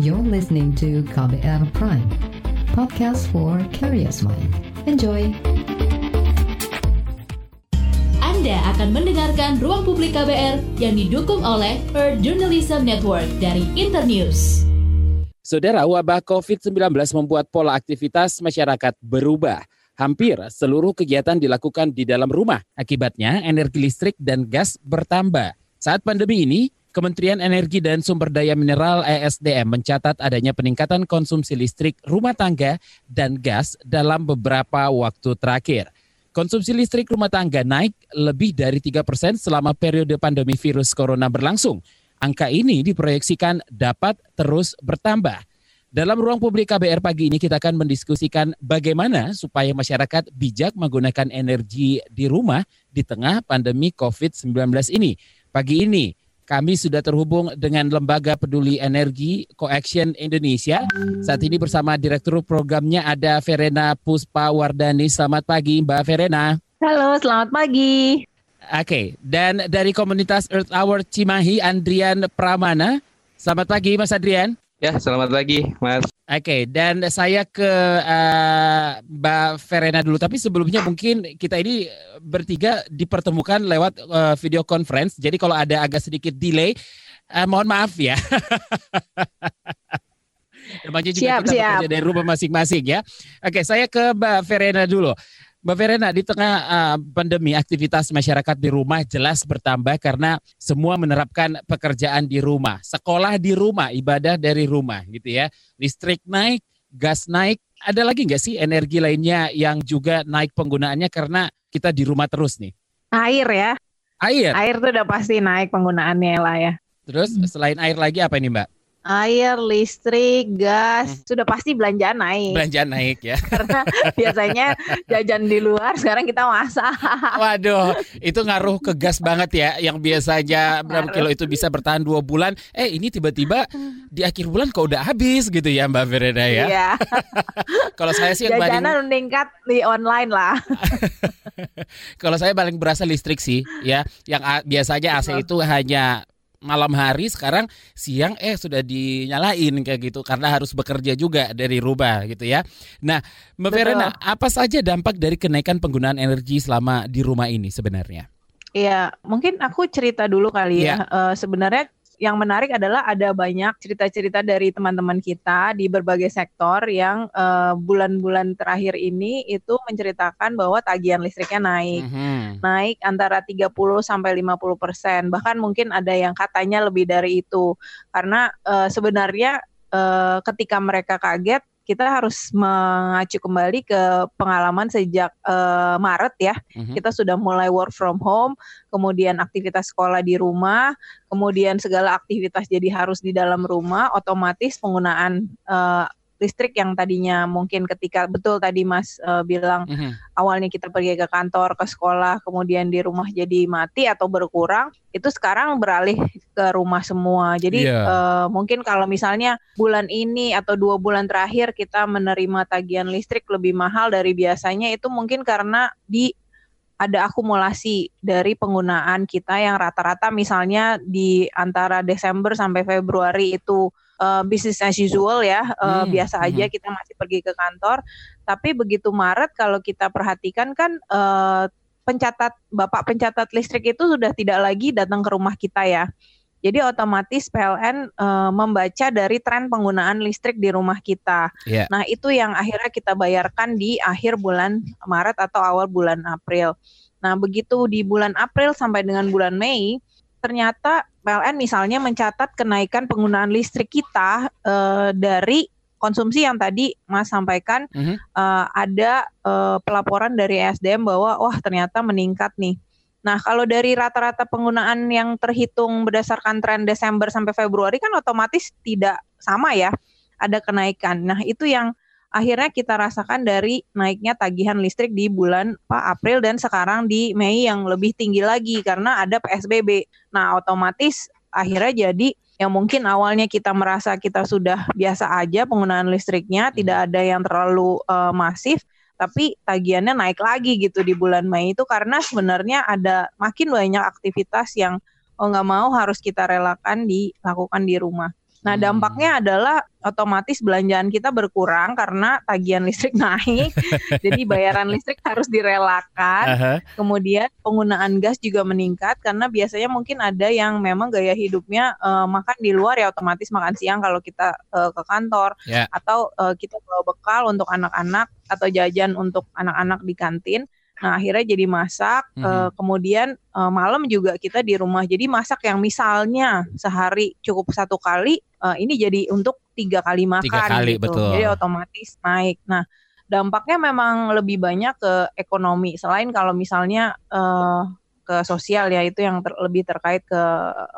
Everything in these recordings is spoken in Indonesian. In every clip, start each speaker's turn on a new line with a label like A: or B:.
A: You're listening to KBR Prime, podcast for curious mind. Enjoy!
B: Anda akan mendengarkan Ruang Publik KBR yang didukung oleh Earth Journalism Network dari Internews.
C: Saudara, wabah COVID-19 membuat pola aktivitas masyarakat berubah. Hampir seluruh kegiatan dilakukan di dalam rumah. Akibatnya, energi listrik dan gas bertambah. Saat pandemi ini, Kementerian Energi dan Sumber Daya Mineral ESDM mencatat adanya peningkatan konsumsi listrik rumah tangga dan gas dalam beberapa waktu terakhir. Konsumsi listrik rumah tangga naik lebih dari 3 persen selama periode pandemi virus corona berlangsung. Angka ini diproyeksikan dapat terus bertambah. Dalam ruang publik KBR pagi ini kita akan mendiskusikan bagaimana supaya masyarakat bijak menggunakan energi di rumah di tengah pandemi COVID-19 ini. Pagi ini kami sudah terhubung dengan Lembaga Peduli Energi Coaction Indonesia. Saat ini bersama Direktur Programnya ada Verena Puspa Wardani. Selamat pagi Mbak Verena.
D: Halo, selamat pagi.
C: Oke, okay. dan dari komunitas Earth Hour Cimahi, Andrian Pramana. Selamat pagi Mas Adrian.
E: Ya, selamat pagi, Mas.
C: Oke, okay, dan saya ke uh, Mbak Verena dulu. Tapi sebelumnya mungkin kita ini bertiga dipertemukan lewat uh, video conference. Jadi kalau ada agak sedikit delay, uh, mohon maaf ya. Namanya juga siap, kita siap. bekerja dari rumah masing-masing ya. Oke, saya ke Mbak Verena dulu. Mbak Verena, di tengah uh, pandemi aktivitas masyarakat di rumah jelas bertambah karena semua menerapkan pekerjaan di rumah, sekolah di rumah, ibadah dari rumah gitu ya. Listrik naik, gas naik, ada lagi nggak sih energi lainnya yang juga naik penggunaannya karena kita di rumah terus nih?
D: Air ya.
C: Air.
D: Air tuh udah pasti naik penggunaannya lah ya.
C: Terus selain air lagi apa ini Mbak?
D: Air, listrik, gas, hmm. sudah pasti belanjaan naik.
C: Belanjaan naik ya.
D: Karena biasanya jajan di luar, sekarang kita masak.
C: Waduh, itu ngaruh ke gas banget ya. Yang biasanya berapa kilo itu bisa bertahan dua bulan, eh ini tiba-tiba di akhir bulan kok udah habis gitu ya Mbak Vereda ya.
D: Iya.
C: Kalau saya sih yang
D: Jajanan paling... meningkat di online lah.
C: Kalau saya paling berasa listrik sih ya. Yang biasanya AC itu hanya malam hari sekarang siang eh sudah dinyalain kayak gitu karena harus bekerja juga dari rumah gitu ya. Nah, Mbak Verena, apa saja dampak dari kenaikan penggunaan energi selama di rumah ini sebenarnya?
D: Iya, mungkin aku cerita dulu kali ya. ya. Uh, sebenarnya yang menarik adalah ada banyak cerita-cerita dari teman-teman kita di berbagai sektor yang eh, bulan-bulan uh, terakhir ini itu menceritakan bahwa tagihan listriknya naik. Mm-hmm. Naik antara 30 sampai 50 persen. Bahkan mungkin ada yang katanya lebih dari itu. Karena uh, sebenarnya uh, ketika mereka kaget kita harus mengacu kembali ke pengalaman sejak uh, Maret ya. Mm-hmm. Kita sudah mulai work from home, kemudian aktivitas sekolah di rumah, kemudian segala aktivitas jadi harus di dalam rumah, otomatis penggunaan uh, listrik yang tadinya mungkin ketika betul tadi Mas uh, bilang mm -hmm. awalnya kita pergi ke kantor, ke sekolah, kemudian di rumah jadi mati atau berkurang, itu sekarang beralih ke rumah semua. Jadi yeah. Iya. uh, mungkin kalau misalnya bulan ini atau dua bulan terakhir kita menerima tagihan listrik lebih mahal dari biasanya itu mungkin karena di ada akumulasi dari penggunaan kita yang rata-rata misalnya di antara Desember sampai Februari itu uh, business as usual ya, uh, hmm. biasa aja hmm. kita masih pergi ke kantor. Tapi begitu Maret kalau kita perhatikan kan uh, pencatat bapak pencatat listrik itu sudah tidak lagi datang ke rumah kita ya. Jadi otomatis PLN uh, membaca dari tren penggunaan listrik di rumah kita. Yeah. Nah itu yang akhirnya kita bayarkan di akhir bulan Maret atau awal bulan April. Nah begitu di bulan April sampai dengan bulan Mei ternyata PLN misalnya mencatat kenaikan penggunaan listrik kita uh, dari konsumsi yang tadi Mas sampaikan mm -hmm. uh, ada uh, pelaporan dari SDM bahwa wah ternyata meningkat nih. Nah, kalau dari rata-rata penggunaan yang terhitung berdasarkan tren Desember sampai Februari kan otomatis tidak sama ya. Ada kenaikan. Nah, itu yang akhirnya kita rasakan dari naiknya tagihan listrik di bulan Pak April dan sekarang di Mei yang lebih tinggi lagi karena ada PSBB. Nah, otomatis akhirnya jadi yang mungkin awalnya kita merasa kita sudah biasa aja penggunaan listriknya, hmm. tidak ada yang terlalu uh, masif, tapi tagihannya naik lagi gitu di bulan Mei itu karena sebenarnya ada makin banyak aktivitas yang oh nggak mau harus kita relakan dilakukan di rumah. Nah,
C: Hmm.
D: dampaknya adalah otomatis belanjaan kita berkurang karena tagihan listrik naik. Jadi bayaran listrik harus direlakan.
C: Aha.
D: Kemudian penggunaan gas juga meningkat karena biasanya mungkin ada yang memang gaya hidupnya eh, makan di luar ya otomatis makan siang kalau kita eh, ke kantor
C: Ya.
D: atau eh, kita bawa bekal untuk anak-anak atau jajan untuk anak-anak di kantin. Nah, akhirnya jadi masak,
C: Mhm.
D: eh, kemudian eh, malam juga kita di rumah. Jadi masak yang misalnya sehari cukup satu kali, eh, ini jadi untuk tiga kali makan.
C: Tiga kali,
D: gitu.
C: betul.
D: Jadi otomatis naik. Nah, dampaknya memang lebih banyak ke ekonomi. Selain kalau misalnya eh, ke sosial ya itu yang ter- lebih terkait ke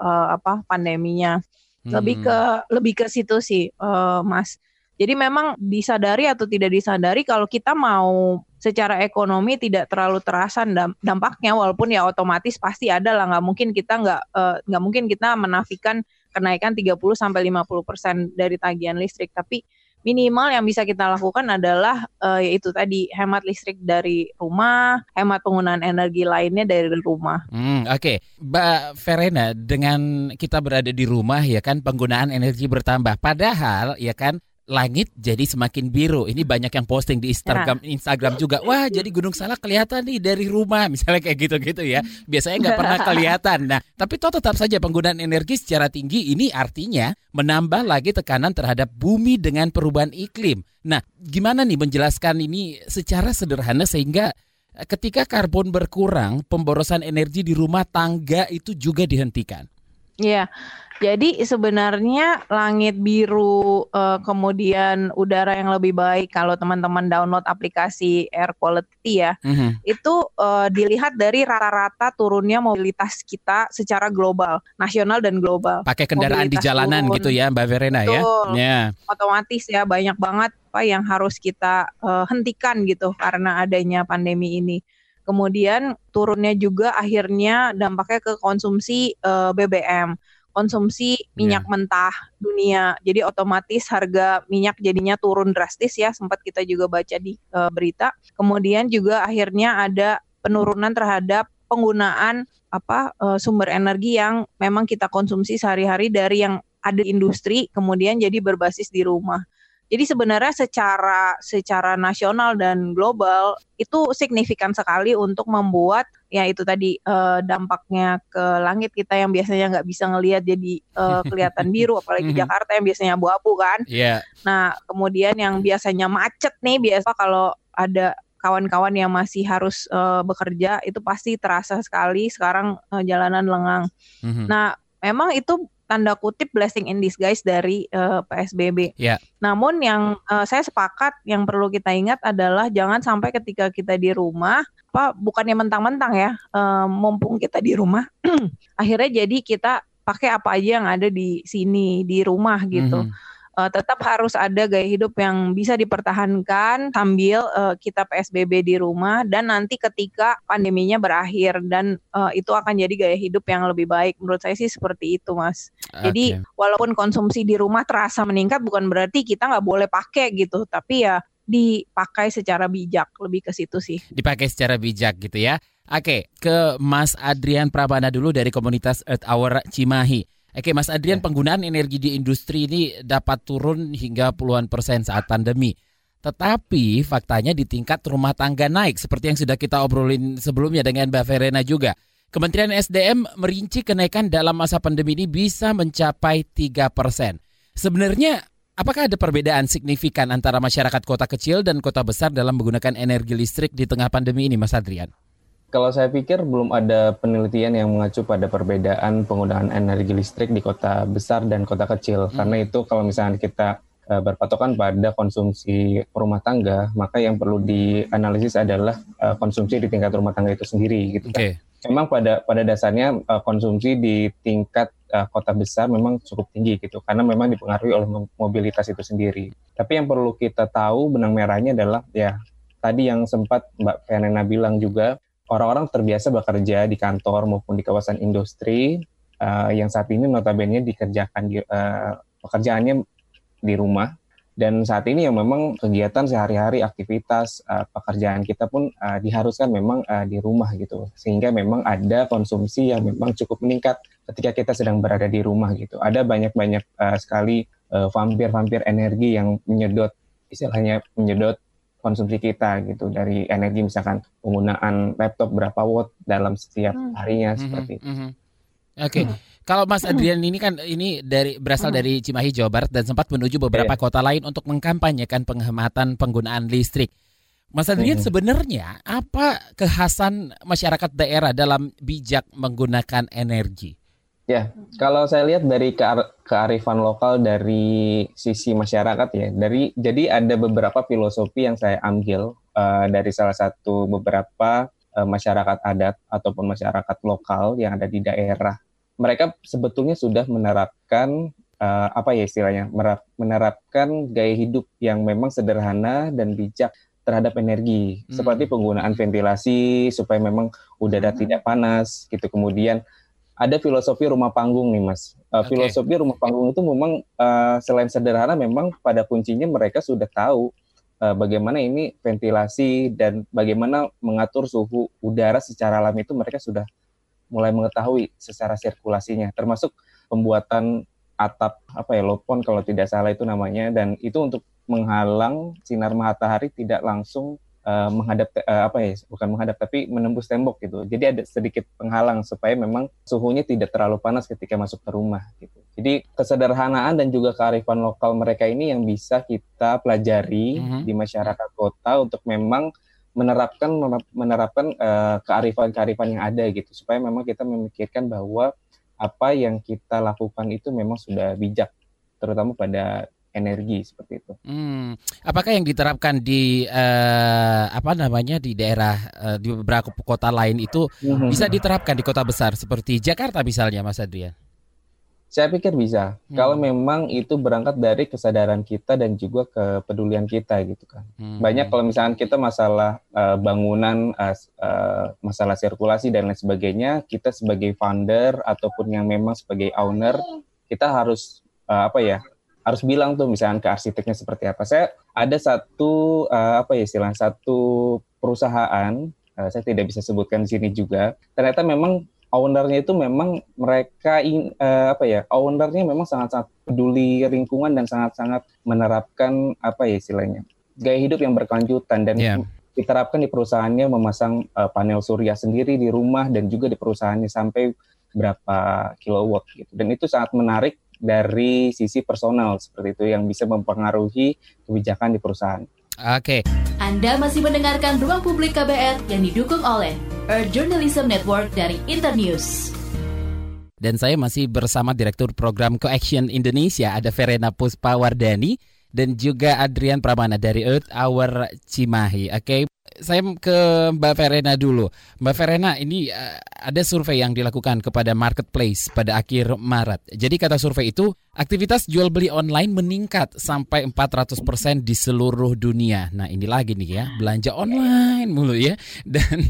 D: eh, apa pandeminya. Lebih
C: Hmm.
D: ke lebih ke situ sih, eh, Mas. Jadi memang disadari atau tidak disadari kalau kita mau secara ekonomi tidak terlalu terasa dam- dampaknya walaupun ya otomatis pasti ada lah nggak mungkin kita nggak eh, nggak mungkin kita menafikan kenaikan 30 sampai 50% dari tagihan listrik tapi minimal yang bisa kita lakukan adalah eh, yaitu tadi hemat listrik dari rumah, hemat penggunaan energi lainnya dari rumah.
C: Hmm, Oke, Mbak Verena, dengan kita berada di rumah ya kan penggunaan energi bertambah. Padahal ya kan langit jadi semakin biru. Ini banyak yang posting di Instagram Instagram juga. Wah, jadi Gunung Salak kelihatan nih dari rumah, misalnya kayak gitu-gitu ya. Biasanya nggak pernah kelihatan. Nah, tapi toh tetap saja penggunaan energi secara tinggi ini artinya menambah lagi tekanan terhadap bumi dengan perubahan iklim. Nah, gimana nih menjelaskan ini secara sederhana sehingga eh, ketika karbon berkurang, pemborosan energi di rumah tangga itu juga dihentikan.
D: Iya, jadi sebenarnya langit biru, eh, kemudian udara yang lebih baik kalau teman-teman download aplikasi air quality ya,
C: Mhm.
D: itu eh, dilihat dari rata-rata turunnya mobilitas kita secara global, nasional dan global.
C: Pakai kendaraan di
D: Mobilitas
C: jalanan
D: turun.
C: gitu ya, Mbak Verena ya.
D: Betul.
C: Ya.
D: Otomatis ya banyak banget apa yang harus kita eh, hentikan gitu karena adanya pandemi ini. Kemudian turunnya juga akhirnya dampaknya ke konsumsi eh, BBM, konsumsi minyak mentah dunia. Jadi otomatis harga minyak jadinya turun drastis ya, sempat kita juga baca di eh, berita. Kemudian juga akhirnya ada penurunan terhadap penggunaan apa eh, sumber energi yang memang kita konsumsi sehari-hari dari yang ada industri kemudian jadi berbasis di rumah. Jadi sebenarnya secara secara nasional dan global itu signifikan sekali untuk membuat ya itu tadi eh, dampaknya ke langit kita yang biasanya nggak bisa ngelihat jadi eh, kelihatan biru apalagi
C: Mhm.
D: Jakarta yang biasanya abu-abu kan.
C: Iya.
D: Nah, kemudian yang biasanya macet nih biasa kalau ada kawan-kawan yang masih harus eh, bekerja itu pasti terasa sekali sekarang eh, jalanan lengang.
C: Mhm.
D: Nah, memang itu tanda kutip blessing in disguise dari eh, PSBB.
C: Ya.
D: Namun yang eh, saya sepakat yang perlu kita ingat adalah jangan sampai ketika kita di rumah apa bukannya mentang-mentang ya, eh, mumpung kita di rumah akhirnya jadi kita pakai apa aja yang ada di sini di rumah gitu.
C: Mhm.
D: Eh, tetap harus ada gaya hidup yang bisa dipertahankan sambil eh, kita PSBB di rumah dan nanti ketika pandeminya berakhir dan eh, itu akan jadi gaya hidup yang lebih baik menurut saya sih seperti itu mas. Jadi
C: Oke.
D: walaupun konsumsi di rumah terasa meningkat bukan berarti kita nggak boleh pakai gitu tapi ya dipakai secara bijak lebih ke situ sih.
C: dipakai secara bijak gitu ya. Oke, ke Mas Adrian Prabana dulu dari komunitas Earth Hour Cimahi. Oke, Mas Adrian, penggunaan energi di industri ini dapat turun hingga puluhan persen saat pandemi. Tetapi faktanya di tingkat rumah tangga naik seperti yang sudah kita obrolin sebelumnya dengan Mbak Verena juga. Kementerian SDM merinci kenaikan dalam masa pandemi ini bisa mencapai 3 persen. Sebenarnya apakah ada perbedaan signifikan antara masyarakat kota kecil dan kota besar dalam menggunakan energi listrik di tengah pandemi ini, Mas Adrian?
E: Kalau saya pikir belum ada penelitian yang mengacu pada perbedaan penggunaan energi listrik di kota besar dan kota kecil.
C: Hmm.
E: Karena itu kalau misalnya kita eh, berpatokan pada konsumsi rumah tangga, maka yang perlu dianalisis adalah eh, konsumsi di tingkat rumah tangga itu sendiri. Gitu. Kan. Memang pada pada dasarnya eh, konsumsi di tingkat kota besar memang cukup tinggi gitu, karena memang dipengaruhi oleh mo- mobilitas itu sendiri. Tapi yang perlu kita tahu benang merahnya adalah ya tadi yang sempat Mbak Venena bilang juga orang-orang terbiasa bekerja di kantor maupun di kawasan industri eh, yang saat ini notabene dikerjakan di, eh, pekerjaannya di rumah Dan saat ini yang memang kegiatan sehari-hari, aktivitas uh, pekerjaan kita pun uh, diharuskan memang uh, di rumah gitu, sehingga memang ada konsumsi yang memang cukup meningkat ketika kita sedang berada di rumah gitu. Ada banyak-banyak uh, sekali vampir-vampir uh, energi yang menyedot, istilahnya menyedot konsumsi kita gitu dari energi misalkan penggunaan laptop berapa watt dalam setiap hmm. harinya hmm. seperti itu.
C: Hmm. Oke. Okay. Hmm. Kalau Mas Adrian ini kan ini dari berasal hmm. dari Cimahi Jawa Barat dan sempat menuju beberapa yeah. kota lain untuk mengkampanyekan penghematan penggunaan listrik. Mas Adrian hmm. sebenarnya apa kekhasan masyarakat daerah dalam bijak menggunakan energi?
E: Ya, kalau saya lihat dari kearifan lokal dari sisi masyarakat ya, dari jadi ada beberapa filosofi yang saya ambil uh, dari salah satu beberapa uh, masyarakat adat ataupun masyarakat lokal yang ada di daerah mereka sebetulnya sudah menerapkan uh, apa ya istilahnya menerapkan gaya hidup yang memang sederhana dan bijak terhadap energi hmm. seperti penggunaan ventilasi supaya memang udara hmm. tidak panas gitu kemudian ada filosofi rumah panggung nih mas. Uh, okay. filosofi rumah panggung itu memang uh, selain sederhana memang pada kuncinya mereka sudah tahu uh, bagaimana ini ventilasi dan bagaimana mengatur suhu udara secara alami itu mereka sudah mulai mengetahui secara sirkulasinya, termasuk pembuatan atap apa ya lopon kalau tidak salah itu namanya. Dan itu untuk menghalang sinar matahari tidak langsung uh, menghadap uh, apa ya bukan menghadap tapi menembus tembok gitu. Jadi ada sedikit penghalang supaya memang suhunya tidak terlalu panas ketika masuk ke rumah gitu. Jadi kesederhanaan dan juga kearifan lokal mereka ini yang bisa kita pelajari mm -hmm. di masyarakat kota untuk memang menerapkan menerapkan uh, kearifan-kearifan yang ada gitu supaya memang kita memikirkan bahwa apa yang kita lakukan itu memang sudah bijak terutama pada energi seperti itu.
C: Hmm. Apakah yang diterapkan di uh, apa namanya di daerah uh, di beberapa kota lain itu hmm. bisa diterapkan di kota besar seperti Jakarta misalnya, Mas Adrian?
E: Saya pikir bisa. Hmm. Kalau memang itu berangkat dari kesadaran kita dan juga kepedulian kita gitu kan. Hmm. Banyak kalau misalnya kita masalah uh, bangunan, uh, uh, masalah sirkulasi dan lain sebagainya, kita sebagai founder ataupun yang memang sebagai owner, kita harus uh, apa ya? Harus bilang tuh misalnya ke arsiteknya seperti apa. Saya ada satu uh, apa ya istilah satu perusahaan uh, saya tidak bisa sebutkan di sini juga. Ternyata memang ownernya itu memang mereka in, uh, apa ya ownernya memang sangat-sangat peduli lingkungan dan sangat-sangat menerapkan apa ya istilahnya gaya hidup yang berkelanjutan dan yeah. diterapkan di perusahaannya memasang uh, panel surya sendiri di rumah dan juga di perusahaannya sampai berapa kilowatt gitu dan itu sangat menarik dari sisi personal seperti itu yang bisa mempengaruhi kebijakan di perusahaan.
C: Oke. Okay.
B: Anda masih mendengarkan Ruang Publik KBR yang didukung oleh Earth Journalism Network dari Internews.
C: Dan saya masih bersama Direktur Program Coaction Indonesia, ada Verena Puspawardani dan juga Adrian Pramana dari Earth Hour Cimahi. Oke, okay saya ke Mbak Verena dulu. Mbak Verena, ini uh, ada survei yang dilakukan kepada marketplace pada akhir Maret. Jadi kata survei itu, aktivitas jual beli online meningkat sampai 400% di seluruh dunia. Nah, ini lagi nih ya, belanja online mulu ya. Dan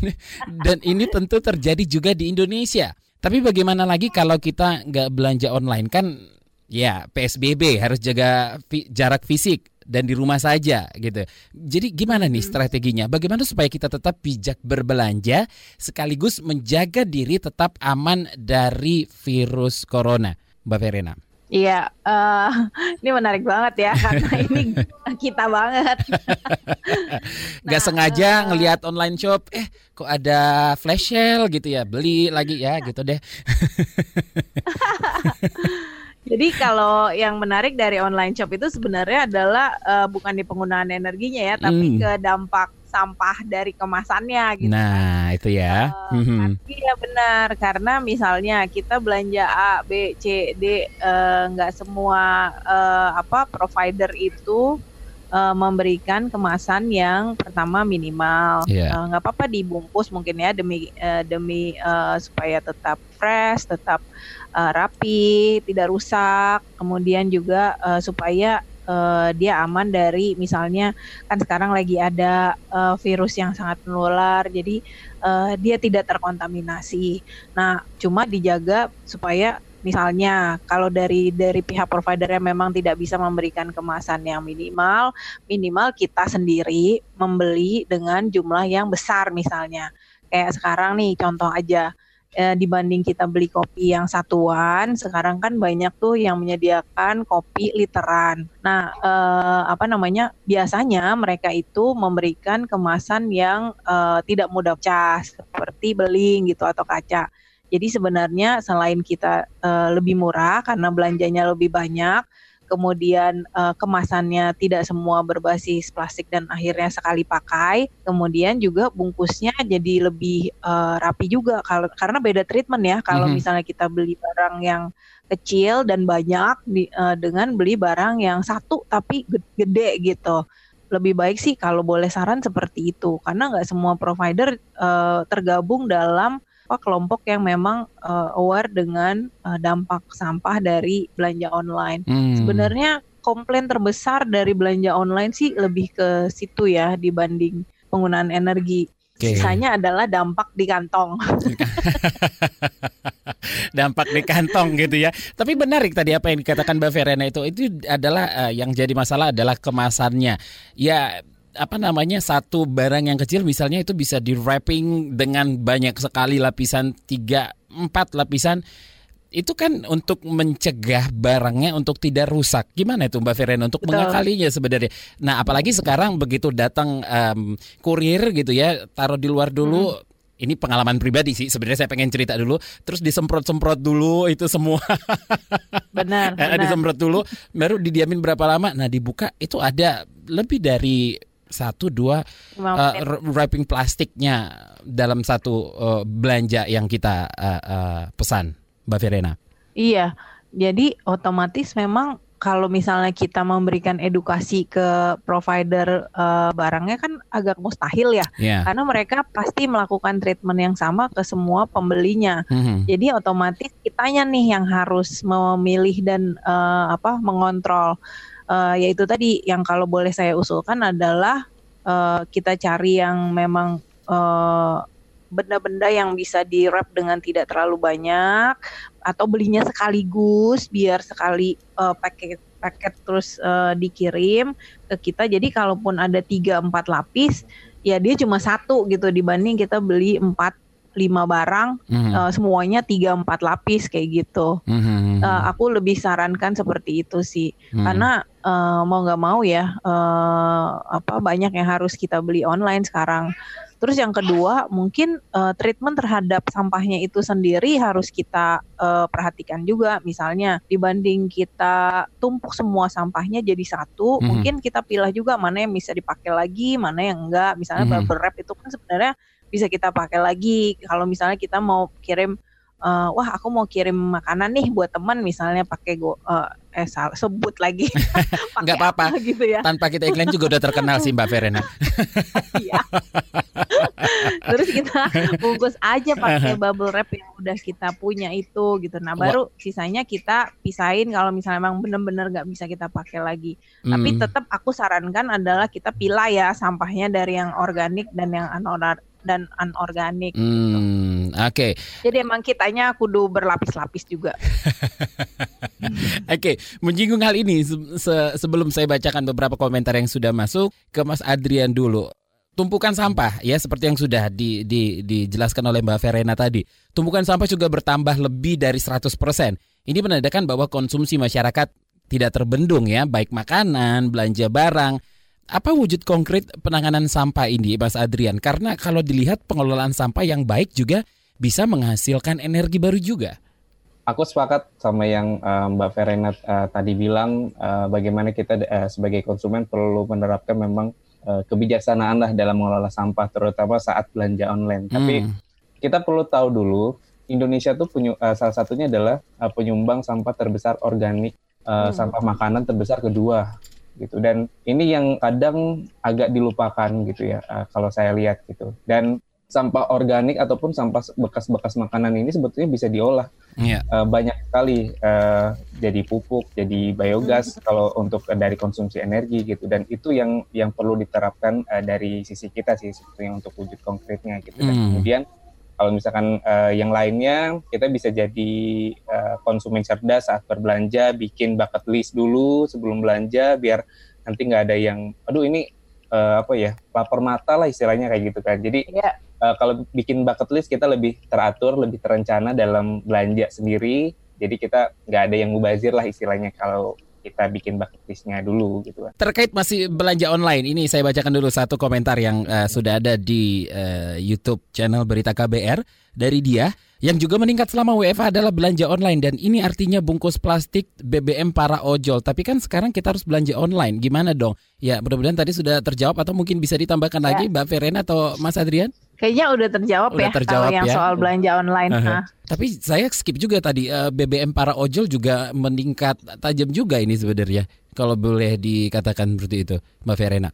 C: dan ini tentu terjadi juga di Indonesia. Tapi bagaimana lagi kalau kita nggak belanja online kan ya PSBB harus jaga jarak fisik dan di rumah saja gitu. Jadi gimana nih hmm. strateginya? Bagaimana supaya kita tetap bijak berbelanja sekaligus menjaga diri tetap aman dari virus corona, Mbak Verena?
D: Iya, uh, ini menarik banget ya karena ini kita banget.
C: Gak nah, sengaja uh, ngelihat online shop, eh kok ada flash sale gitu ya, beli lagi ya gitu deh.
D: Jadi kalau yang menarik dari online shop itu sebenarnya adalah uh, bukan di penggunaan energinya ya, tapi hmm. ke dampak sampah dari kemasannya gitu.
C: Nah, itu ya.
D: Uh, Iya benar karena misalnya kita belanja A, B, C, D uh, nggak semua uh, apa provider itu uh, memberikan kemasan yang pertama minimal. Yeah. Uh, nggak apa-apa dibungkus mungkin ya demi uh, demi uh, supaya tetap fresh, tetap uh, rapi, tidak rusak, kemudian juga uh, supaya uh, dia aman dari misalnya kan sekarang lagi ada uh, virus yang sangat menular, jadi uh, dia tidak terkontaminasi. Nah, cuma dijaga supaya Misalnya kalau dari dari pihak providernya memang tidak bisa memberikan kemasan yang minimal, minimal kita sendiri membeli dengan jumlah yang besar misalnya. Kayak sekarang nih contoh aja eh, dibanding kita beli kopi yang satuan, sekarang kan banyak tuh yang menyediakan kopi literan. Nah, eh, apa namanya? Biasanya mereka itu memberikan kemasan yang eh, tidak mudah pecah seperti beling gitu atau kaca. Jadi sebenarnya selain kita eh, lebih murah karena belanjanya lebih banyak, kemudian uh, kemasannya tidak semua berbasis plastik dan akhirnya sekali pakai, kemudian juga bungkusnya jadi lebih uh, rapi juga kalau karena beda treatment ya kalau mm -hmm. misalnya kita beli barang yang kecil dan banyak di, uh, dengan beli barang yang satu tapi gede gitu lebih baik sih kalau boleh saran seperti itu karena nggak semua provider uh, tergabung dalam kelompok yang memang uh, aware dengan uh, dampak sampah dari belanja online. Hmm. Sebenarnya komplain terbesar dari belanja online sih lebih ke situ ya dibanding penggunaan energi. Okay. Sisanya adalah dampak di kantong.
C: dampak di kantong gitu ya. Tapi benar tadi apa yang dikatakan Mbak Verena itu itu adalah uh, yang jadi masalah adalah kemasannya. Ya apa namanya satu barang yang kecil misalnya itu bisa di wrapping dengan banyak sekali lapisan tiga empat lapisan itu kan untuk mencegah barangnya untuk tidak rusak. Gimana itu Mbak Verena untuk Betul. mengakalinya sebenarnya? Nah, apalagi sekarang begitu datang um, kurir gitu ya, taruh di luar dulu. Hmm. Ini pengalaman pribadi sih. Sebenarnya saya pengen cerita dulu, terus disemprot-semprot dulu itu semua.
D: Benar. benar.
C: disemprot dulu, baru didiamin berapa lama? Nah, dibuka itu ada lebih dari satu dua uh, wrapping plastiknya dalam satu uh, belanja yang kita uh, uh, pesan, Mbak Verena.
D: Iya, jadi otomatis memang kalau misalnya kita memberikan edukasi ke provider uh, barangnya kan agak mustahil ya, yeah. karena mereka pasti melakukan treatment yang sama ke semua pembelinya. Mm-hmm. Jadi otomatis kitanya nih yang harus memilih dan uh, apa mengontrol uh, yaitu tadi yang kalau boleh saya usulkan adalah uh, kita cari yang memang uh, benda-benda yang bisa di wrap dengan tidak terlalu banyak atau belinya sekaligus biar sekali uh, paket paket terus uh, dikirim ke kita. Jadi kalaupun ada tiga empat lapis ya dia cuma satu gitu dibanding kita beli empat lima barang mm-hmm. uh, semuanya tiga empat lapis kayak gitu mm-hmm. uh, aku lebih sarankan seperti itu sih mm-hmm. karena uh, mau nggak mau ya uh, apa banyak yang harus kita beli online sekarang terus yang kedua mungkin uh, treatment terhadap sampahnya itu sendiri harus kita uh, perhatikan juga misalnya dibanding kita tumpuk semua sampahnya jadi satu mm-hmm. mungkin kita pilih juga mana yang bisa dipakai lagi mana yang enggak misalnya mm-hmm. bubble wrap itu kan sebenarnya bisa kita pakai lagi. Kalau misalnya kita mau kirim uh, wah aku mau kirim makanan nih buat teman misalnya pakai go uh, eh salah sebut lagi.
C: Nggak apa-apa. gitu ya? Tanpa kita iklan juga udah terkenal sih Mbak Verena.
D: Iya. Terus kita bungkus aja pakai bubble wrap yang udah kita punya itu gitu. Nah baru sisanya kita pisahin kalau misalnya memang benar-benar nggak bisa kita pakai lagi. Hmm. tapi tetap aku sarankan adalah kita pilah ya sampahnya dari yang organik dan yang anorganik dan anorganik.
C: Gitu. Hmm, gitu. Oke. Okay.
D: Jadi emang kitanya kudu berlapis-lapis juga.
C: oke, okay. menyinggung hal ini se sebelum saya bacakan beberapa komentar yang sudah masuk ke Mas Adrian dulu. Tumpukan sampah ya seperti yang sudah di, di, dijelaskan oleh Mbak Verena tadi. Tumpukan sampah juga bertambah lebih dari 100%. Ini menandakan bahwa konsumsi masyarakat tidak terbendung ya, baik makanan, belanja barang, apa wujud konkret penanganan sampah ini, Mas Adrian? Karena kalau dilihat pengelolaan sampah yang baik juga bisa menghasilkan energi baru juga.
E: Aku sepakat sama yang uh, Mbak Verena uh, tadi bilang, uh, bagaimana kita uh, sebagai konsumen perlu menerapkan memang uh, kebijaksanaan lah dalam mengelola sampah, terutama saat belanja online. Hmm. Tapi kita perlu tahu dulu, Indonesia tuh punya uh, salah satunya adalah uh, penyumbang sampah terbesar organik, uh, hmm. sampah makanan terbesar kedua gitu dan ini yang kadang agak dilupakan gitu ya uh, kalau saya lihat gitu dan sampah organik ataupun sampah bekas-bekas makanan ini sebetulnya bisa diolah yeah. Iya. uh, banyak sekali uh, jadi pupuk jadi biogas hmm. kalau untuk uh, dari konsumsi energi gitu dan itu yang yang perlu diterapkan uh, dari sisi kita sih sebetulnya untuk wujud konkretnya gitu dan hmm. kemudian Kalau misalkan uh, yang lainnya kita bisa jadi uh, konsumen cerdas saat berbelanja, bikin bucket list dulu sebelum belanja biar nanti nggak ada yang, aduh ini uh, apa ya lapor mata lah istilahnya kayak gitu kan. Jadi yeah. uh, kalau bikin bucket list kita lebih teratur, lebih terencana dalam belanja sendiri. Jadi kita nggak ada yang mubazir lah istilahnya kalau kita bikin bucket listnya dulu gitu kan.
C: Terkait masih belanja online, ini saya bacakan dulu satu komentar yang uh, sudah ada di uh, YouTube channel Berita KBR dari dia. Yang juga meningkat selama WFH adalah belanja online dan ini artinya bungkus plastik BBM para ojol. Tapi kan sekarang kita harus belanja online. Gimana dong? Ya mudah-mudahan tadi sudah terjawab atau mungkin bisa ditambahkan ya. lagi Mbak Verena atau Mas Adrian?
D: Kayaknya udah terjawab udah ya terjawab kalau yang ya. soal belanja online. Uh -huh.
C: Tapi saya skip juga tadi eh, BBM para ojol juga meningkat tajam juga ini sebenarnya. Kalau boleh dikatakan seperti itu, Mbak Verena.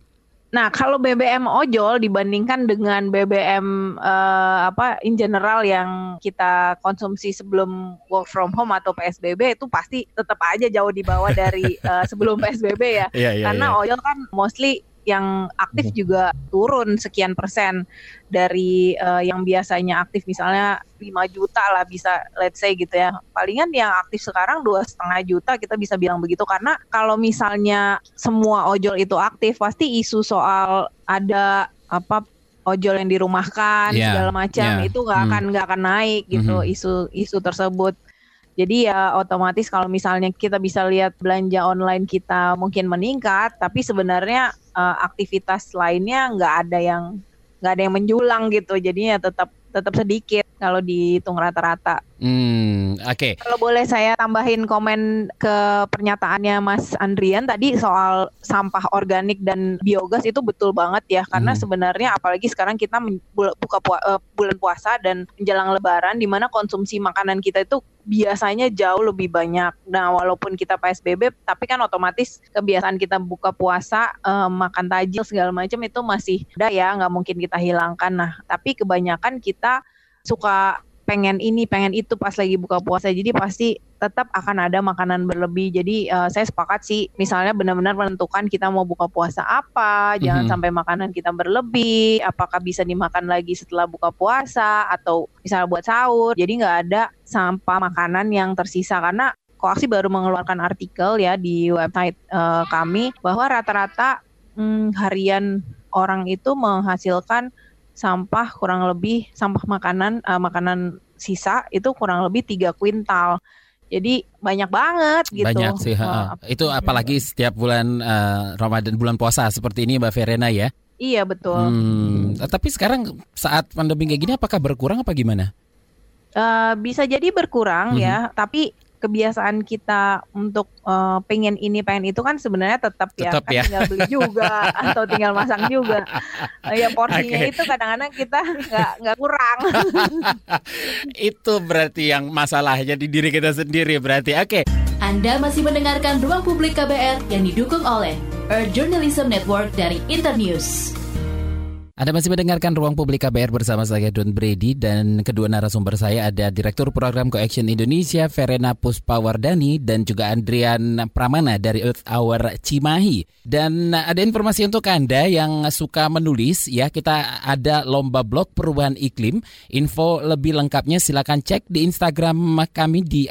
D: Nah, kalau BBM ojol dibandingkan dengan BBM uh, eh, apa in general yang kita konsumsi sebelum work from home atau PSBB itu pasti tetap aja jauh di bawah dari uh, sebelum PSBB ya. Yeah, yeah, Karena yeah. ojol kan mostly yang aktif mhm. juga turun sekian persen dari uh, yang biasanya aktif misalnya 5 juta lah bisa let's say gitu ya palingan yang aktif sekarang dua setengah juta kita bisa bilang begitu karena kalau misalnya semua ojol itu aktif pasti isu soal ada apa ojol yang dirumahkan yeah, segala macam yeah. itu nggak hmm. akan nggak akan naik gitu mm -hmm. isu isu tersebut jadi ya otomatis kalau misalnya kita bisa lihat belanja online kita mungkin meningkat, tapi sebenarnya uh, aktivitas lainnya nggak ada yang nggak ada yang menjulang gitu. Jadinya tetap tetap sedikit kalau dihitung rata-rata.
C: Hmm, oke. Okay.
D: Kalau boleh saya tambahin komen ke pernyataannya Mas Andrian tadi soal sampah organik dan biogas itu betul banget ya karena hmm. sebenarnya apalagi sekarang kita buka eh, bulan puasa dan menjelang lebaran di mana konsumsi makanan kita itu biasanya jauh lebih banyak. Nah, walaupun kita PSBB tapi kan otomatis kebiasaan kita buka puasa eh, makan tajil segala macam itu masih ada ya, nggak mungkin kita hilangkan. Nah, tapi kebanyakan kita suka pengen ini pengen itu pas lagi buka puasa. Jadi pasti tetap akan ada makanan berlebih. Jadi uh, saya sepakat sih misalnya benar-benar menentukan kita mau buka puasa apa jangan mm-hmm. sampai makanan kita berlebih apakah bisa dimakan lagi setelah buka puasa atau misalnya buat sahur. Jadi nggak ada sampah makanan yang tersisa. Karena koaksi baru mengeluarkan artikel ya di website uh, kami bahwa rata-rata hmm, harian orang itu menghasilkan sampah kurang lebih sampah makanan uh, makanan sisa itu kurang lebih tiga kuintal. Jadi banyak banget gitu.
C: Banyak sih. Uh, itu apalagi setiap bulan uh, Ramadan bulan puasa seperti ini Mbak Verena ya.
D: Iya betul.
C: Hmm, tapi sekarang saat pandemi kayak gini apakah berkurang apa gimana?
D: Uh, bisa jadi berkurang mm -hmm. ya, tapi kebiasaan kita untuk uh, pengen ini pengen itu kan sebenarnya tetap, ya, tetap ya, kan tinggal beli juga atau tinggal masang juga uh, ya porsinya okay. itu kadang-kadang kita nggak nggak kurang
C: itu berarti yang masalahnya di diri kita sendiri berarti oke okay.
B: Anda masih mendengarkan Ruang Publik KBR yang didukung oleh Earth Journalism Network dari Internews.
C: Anda masih mendengarkan Ruang Publik KBR bersama saya Don Brady dan kedua narasumber saya ada Direktur Program Coaction Indonesia Verena Puspawardani dan juga Andrian Pramana dari Earth Hour Cimahi. Dan ada informasi untuk Anda yang suka menulis ya, kita ada lomba blog perubahan iklim. Info lebih lengkapnya silakan cek di Instagram kami di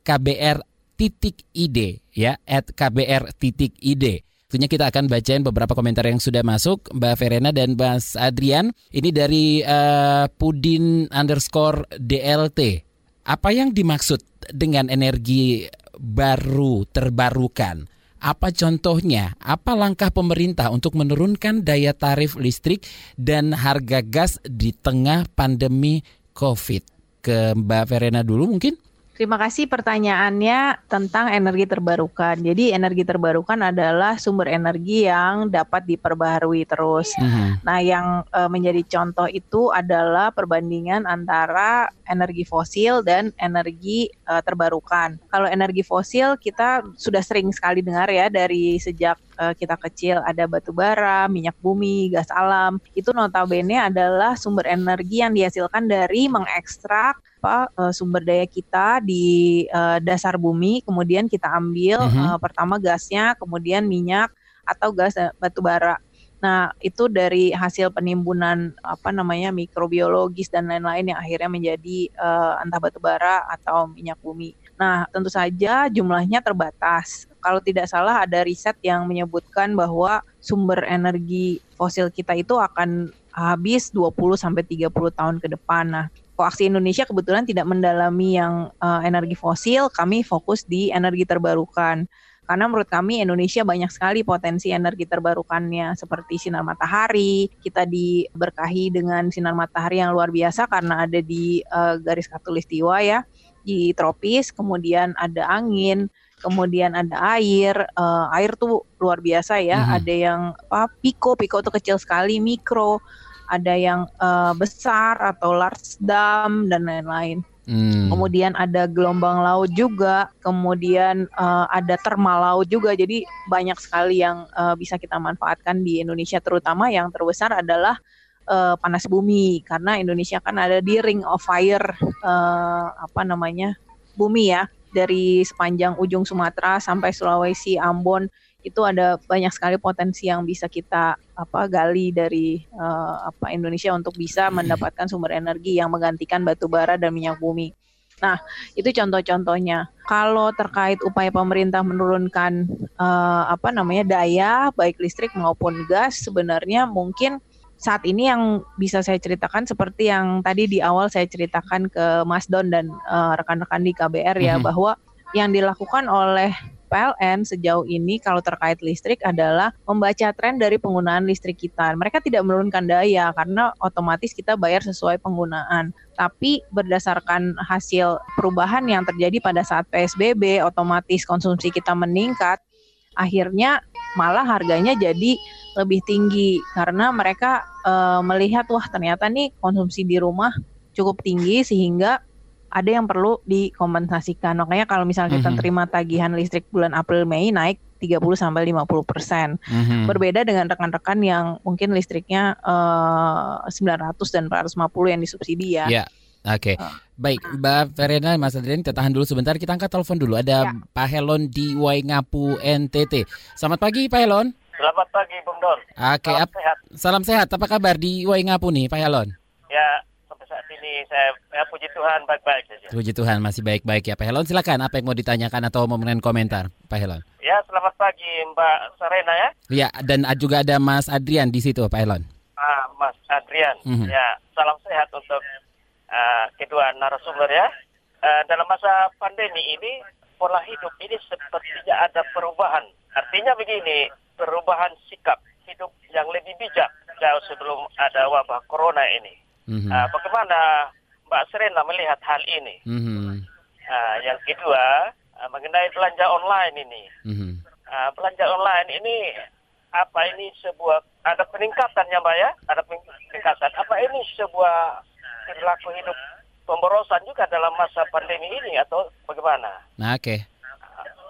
C: @kbr.id ya, @kbr.id. Tentunya kita akan bacain beberapa komentar yang sudah masuk Mbak Verena dan Mas Adrian. Ini dari uh, Pudin underscore DLT. Apa yang dimaksud dengan energi baru terbarukan? Apa contohnya? Apa langkah pemerintah untuk menurunkan daya tarif listrik dan harga gas di tengah pandemi COVID? Ke Mbak Verena dulu mungkin?
D: Terima kasih pertanyaannya tentang energi terbarukan. Jadi energi terbarukan adalah sumber energi yang dapat diperbaharui terus. Mm-hmm. Nah, yang e, menjadi contoh itu adalah perbandingan antara energi fosil dan energi e, terbarukan. Kalau energi fosil kita sudah sering sekali dengar ya dari sejak e, kita kecil ada batu bara, minyak bumi, gas alam. Itu notabene adalah sumber energi yang dihasilkan dari mengekstrak apa uh, sumber daya kita di uh, dasar bumi, kemudian kita ambil uh -huh. uh, pertama gasnya, kemudian minyak atau gas batu bara. Nah, itu dari hasil penimbunan apa namanya mikrobiologis dan lain-lain yang akhirnya menjadi uh, entah batu bara atau minyak bumi. Nah, tentu saja jumlahnya terbatas. Kalau tidak salah ada riset yang menyebutkan bahwa sumber energi fosil kita itu akan habis 20 sampai 30 tahun ke depan. Nah, Koaksi Indonesia kebetulan tidak mendalami yang uh, energi fosil, kami fokus di energi terbarukan. Karena menurut kami Indonesia banyak sekali potensi energi terbarukannya seperti sinar matahari. Kita diberkahi dengan sinar matahari yang luar biasa karena ada di uh, garis katulistiwa ya di tropis, kemudian ada angin, kemudian ada air. Uh, air tuh luar biasa ya. Mm-hmm. Ada yang apa? Piko, piko tuh kecil sekali, mikro. Ada yang uh, besar atau large dam dan lain-lain. Hmm. Kemudian ada gelombang laut juga, kemudian uh, ada termal laut juga. Jadi banyak sekali yang uh, bisa kita manfaatkan di Indonesia terutama yang terbesar adalah uh, panas bumi karena Indonesia kan ada di ring of fire uh, apa namanya bumi ya dari sepanjang ujung Sumatera sampai Sulawesi Ambon itu ada banyak sekali potensi yang bisa kita apa gali dari uh, apa Indonesia untuk bisa mendapatkan sumber energi yang menggantikan batu bara dan minyak bumi. Nah, itu contoh-contohnya. Kalau terkait upaya pemerintah menurunkan uh, apa namanya daya baik listrik maupun gas sebenarnya mungkin saat ini yang bisa saya ceritakan seperti yang tadi di awal saya ceritakan ke Mas Don dan rekan eh, rekan-rekan di KBR ya mm -hmm. bahwa yang dilakukan oleh PLN sejauh ini kalau terkait listrik adalah membaca tren dari penggunaan listrik kita. Mereka tidak menurunkan daya karena otomatis kita bayar sesuai penggunaan. Tapi berdasarkan hasil perubahan yang terjadi pada saat PSBB, otomatis konsumsi kita meningkat. Akhirnya malah harganya jadi lebih tinggi karena mereka e, melihat wah ternyata nih konsumsi di rumah cukup tinggi sehingga ada yang perlu dikompensasikan. Makanya kalau misalnya kita mm -hmm. terima tagihan listrik bulan April Mei naik 30 sampai 50 persen. Mm -hmm. Berbeda dengan rekan-rekan yang mungkin listriknya uh, eh, 900 dan 450 yang disubsidi ya.
C: Yeah. Oke, okay. uh. baik Mbak Verena, Mas Adrian, kita tahan dulu sebentar. Kita angkat telepon dulu. Ada ya. Pak Helon di Waingapu NTT. Selamat pagi Pak Helon.
F: Selamat pagi Bung Don.
C: Oke, okay. salam sehat. Salam sehat. Apa kabar di Waingapu nih Pak Helon?
F: Ya, ini saya ya, puji Tuhan baik-baik saja.
C: Puji Tuhan masih baik-baik ya Pak Helon. Silakan apa yang mau ditanyakan atau mau memberikan komentar Pak Helon?
F: Ya, selamat pagi Mbak Sarena ya.
C: Ya, dan juga ada Mas Adrian di situ Pak Helon.
F: Ah, Mas Adrian. Mm -hmm. Ya, salam sehat untuk uh, kedua narasumber ya. Uh, dalam masa pandemi ini pola hidup ini sepertinya ada perubahan. Artinya begini, perubahan sikap hidup yang lebih bijak jauh sebelum ada wabah corona ini. Mm-hmm. Uh, bagaimana Mbak Serena melihat hal ini? Mm-hmm. Uh, yang kedua uh, mengenai belanja online ini. Mm-hmm. Uh, belanja online ini apa ini sebuah ada peningkatannya Mbak ya? Ada peningkatan. Apa ini sebuah perilaku hidup pemborosan juga dalam masa pandemi ini atau bagaimana?
C: Nah, oke. Okay.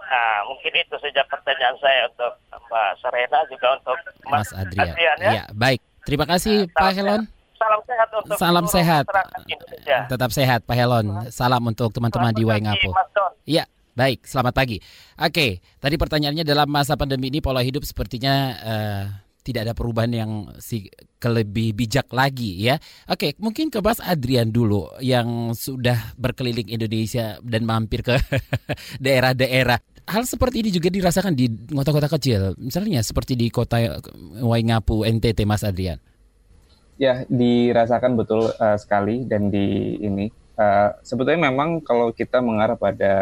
F: Nah, mungkin itu saja pertanyaan saya untuk Mbak Serena juga untuk Mas, Mas Adrian. Adrian ya.
C: ya, baik. Terima kasih nah, Pak Helon.
F: Salam sehat untuk
C: Salam sehat. Tetap sehat Pak Helon. Salam untuk teman-teman di Waingapu. Iya, baik. Selamat pagi. Oke, tadi pertanyaannya dalam masa pandemi ini pola hidup sepertinya uh, tidak ada perubahan yang si kelebih bijak lagi ya. Oke, mungkin ke Mas Adrian dulu yang sudah berkeliling Indonesia dan mampir ke daerah-daerah hal seperti ini juga dirasakan di kota-kota kecil, misalnya seperti di kota Waingapu, NTT, Mas Adrian.
E: Ya, dirasakan betul uh, sekali dan di ini uh, sebetulnya memang kalau kita mengarah pada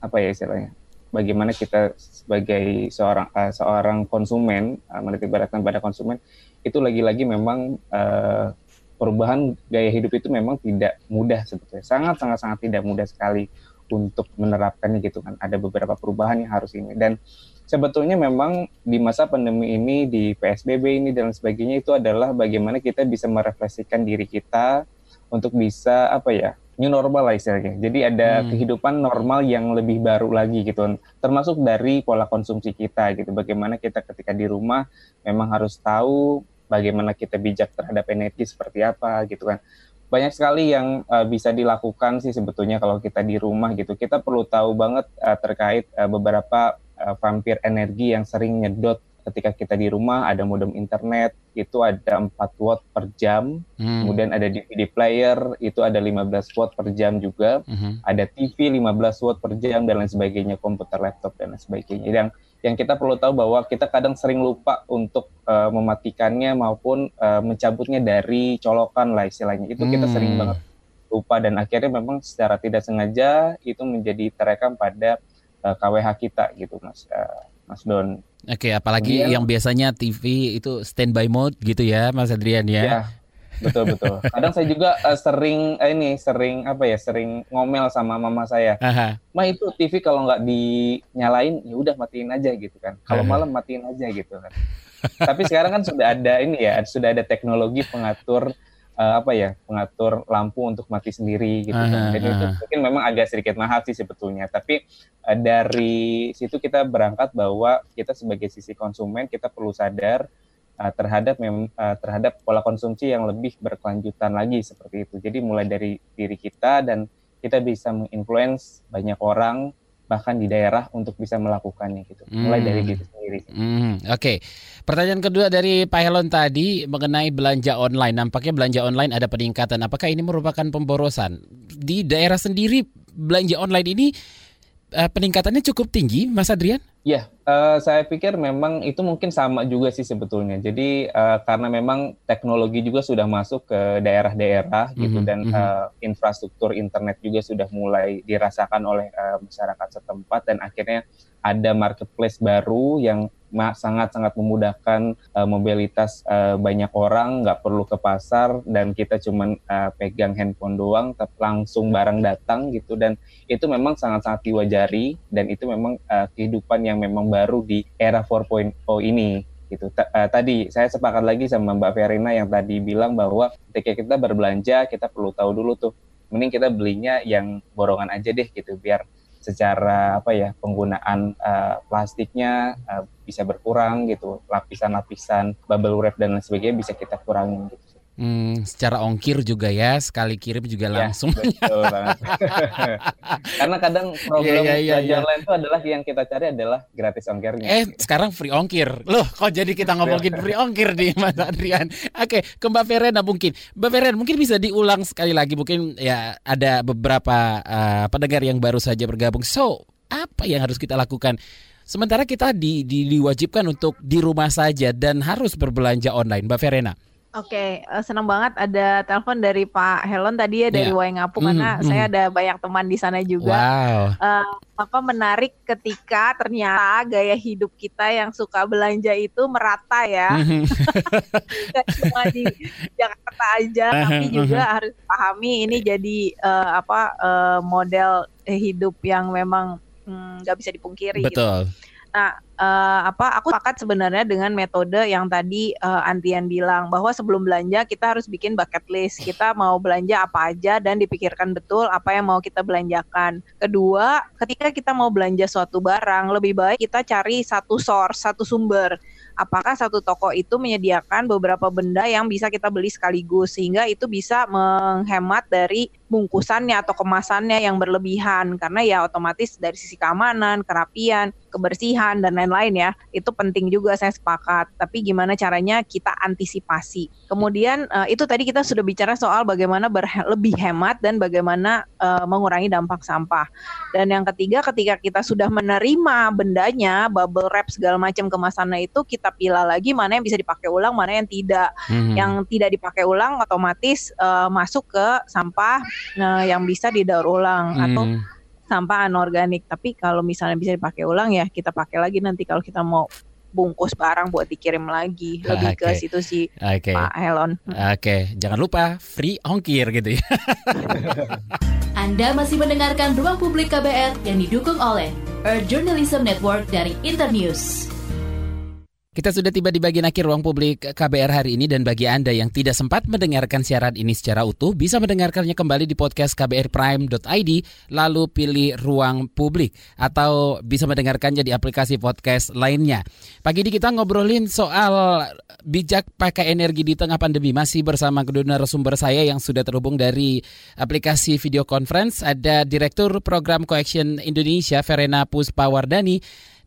E: apa ya istilahnya, bagaimana kita sebagai seorang uh, seorang konsumen uh, beratkan pada konsumen itu lagi-lagi memang uh, perubahan gaya hidup itu memang tidak mudah sebetulnya sangat sangat sangat tidak mudah sekali untuk menerapkannya gitu kan. Ada beberapa perubahan yang harus ini dan sebetulnya memang di masa pandemi ini di PSBB ini dan sebagainya itu adalah bagaimana kita bisa merefleksikan diri kita untuk bisa apa ya new normal lah istilahnya. Jadi ada hmm. kehidupan normal yang lebih baru lagi gitu. Termasuk dari pola konsumsi kita gitu. Bagaimana kita ketika di rumah memang harus tahu bagaimana kita bijak terhadap energi seperti apa gitu kan banyak sekali yang uh, bisa dilakukan sih sebetulnya kalau kita di rumah gitu. Kita perlu tahu banget uh, terkait uh, beberapa uh, vampir energi yang sering nyedot ketika kita di rumah ada modem internet itu ada 4 watt per jam, hmm. kemudian ada DVD player itu ada 15 watt per jam juga, hmm. ada TV 15 watt per jam dan lain sebagainya, komputer, laptop dan lain sebagainya. Yang yang kita perlu tahu bahwa kita kadang sering lupa untuk uh, mematikannya maupun uh, mencabutnya dari colokan lah istilahnya. Itu kita hmm. sering banget lupa dan akhirnya memang secara tidak sengaja itu menjadi terekam pada uh, eh, KWH kita gitu Mas uh, Mas Don.
C: Oke, apalagi Kemudian, yang biasanya TV itu standby mode gitu ya Mas Adrian ya. ya
E: betul betul. Kadang saya juga uh, sering uh, ini sering apa ya sering ngomel sama mama saya. Aha. Ma itu TV kalau nggak dinyalain ya udah matiin aja gitu kan. Kalau malam matiin aja gitu kan. Tapi sekarang kan sudah ada ini ya sudah ada teknologi pengatur uh, apa ya pengatur lampu untuk mati sendiri gitu kan. Jadi itu mungkin memang agak sedikit mahal sih sebetulnya. Tapi uh, dari situ kita berangkat bahwa kita sebagai sisi konsumen kita perlu sadar uh, terhadap mem, uh, terhadap pola konsumsi yang lebih berkelanjutan lagi seperti itu. Jadi mulai dari diri kita dan kita bisa menginfluence banyak orang bahkan di daerah untuk bisa melakukannya gitu. Mulai dari hmm. diri sendiri.
C: Hmm, Oke. Okay. Pertanyaan kedua dari Pak Helon tadi mengenai belanja online. Nampaknya belanja online ada peningkatan. Apakah ini merupakan pemborosan? Di daerah sendiri belanja online ini uh, peningkatannya cukup tinggi, Mas Adrian?
E: Ya, uh, saya pikir memang itu mungkin sama juga sih sebetulnya. Jadi uh, karena memang teknologi juga sudah masuk ke daerah-daerah gitu mm -hmm. dan uh, infrastruktur internet juga sudah mulai dirasakan oleh uh, masyarakat setempat dan akhirnya ada marketplace baru yang sangat-sangat memudahkan uh, mobilitas uh, banyak orang, nggak perlu ke pasar dan kita cuman uh, pegang handphone doang, langsung barang datang gitu dan itu memang sangat-sangat diwajari dan itu memang uh, kehidupan yang memang baru di era 4.0 ini gitu. T uh, tadi saya sepakat lagi sama Mbak Verina yang tadi bilang bahwa ketika kita berbelanja kita perlu tahu dulu tuh, mending kita belinya yang borongan aja deh gitu biar secara apa ya penggunaan uh, plastiknya uh, bisa berkurang gitu. Lapisan-lapisan bubble wrap dan lain sebagainya bisa kita kurangin gitu
C: Hmm, secara ongkir juga ya, sekali kirim juga ya, langsung. Betul banget.
E: Karena kadang problem yeah, yeah, yeah, yeah. lain itu adalah yang kita cari adalah gratis ongkirnya.
C: Eh, sekarang free ongkir. Loh, kok jadi kita ngomongin free ongkir nih Mas Adrian. Oke, ke Mbak Verena mungkin. Mbak Verena mungkin bisa diulang sekali lagi mungkin ya ada beberapa uh, pendengar yang baru saja bergabung. So, apa yang harus kita lakukan? Sementara kita di, di, diwajibkan untuk di rumah saja dan harus berbelanja online, Mbak Verena.
D: Oke, okay, uh, eh, senang banget ada telepon dari Pak Helon tadi ya dari yeah. Waingapu mm, karena mm. saya ada banyak teman di sana juga. Wow. Uh, apa menarik ketika ternyata gaya hidup kita yang suka belanja itu merata ya. Mm-hmm. Gak cuma di Jakarta aja, tapi juga mm-hmm. harus pahami ini jadi uh, apa uh, model hidup yang memang mm, nggak mm, bisa dipungkiri.
C: Gitu. Betul.
D: Gitu. Nah, uh, apa aku sepakat sebenarnya dengan metode yang tadi uh, Antian bilang bahwa sebelum belanja kita harus bikin bucket list. Kita mau belanja apa aja dan dipikirkan betul apa yang mau kita belanjakan. Kedua, ketika kita mau belanja suatu barang, lebih baik kita cari satu source, satu sumber apakah satu toko itu menyediakan beberapa benda yang bisa kita beli sekaligus sehingga itu bisa menghemat dari bungkusannya atau kemasannya yang berlebihan karena ya otomatis dari sisi keamanan, kerapian, kebersihan dan lain-lain ya. Itu penting juga saya sepakat. Tapi gimana caranya kita antisipasi. Kemudian uh, itu tadi kita sudah bicara soal bagaimana lebih hemat dan bagaimana uh, mengurangi dampak sampah. Dan yang ketiga ketika kita sudah menerima bendanya, bubble wrap segala macam kemasannya itu kita pilih lagi mana yang bisa dipakai ulang, mana yang tidak. Hmm. Yang tidak dipakai ulang otomatis uh, masuk ke sampah nah, yang bisa didaur ulang hmm. atau sampah anorganik. Tapi kalau misalnya bisa dipakai ulang ya kita pakai lagi nanti kalau kita mau bungkus barang buat dikirim lagi lebih okay. ke situ sih okay. Pak Helon.
C: Oke, okay. jangan lupa free ongkir gitu ya.
B: Anda masih mendengarkan Ruang Publik KBR yang didukung oleh Earth Journalism Network dari Internews.
C: Kita sudah tiba di bagian akhir ruang publik KBR hari ini dan bagi Anda yang tidak sempat mendengarkan siaran ini secara utuh bisa mendengarkannya kembali di podcast kbrprime.id lalu pilih ruang publik. Atau bisa mendengarkannya di aplikasi podcast lainnya. Pagi ini kita ngobrolin soal bijak pakai energi di tengah pandemi. Masih bersama kedua narasumber saya yang sudah terhubung dari aplikasi video conference. Ada Direktur Program Coaction Indonesia Verena Puspawardani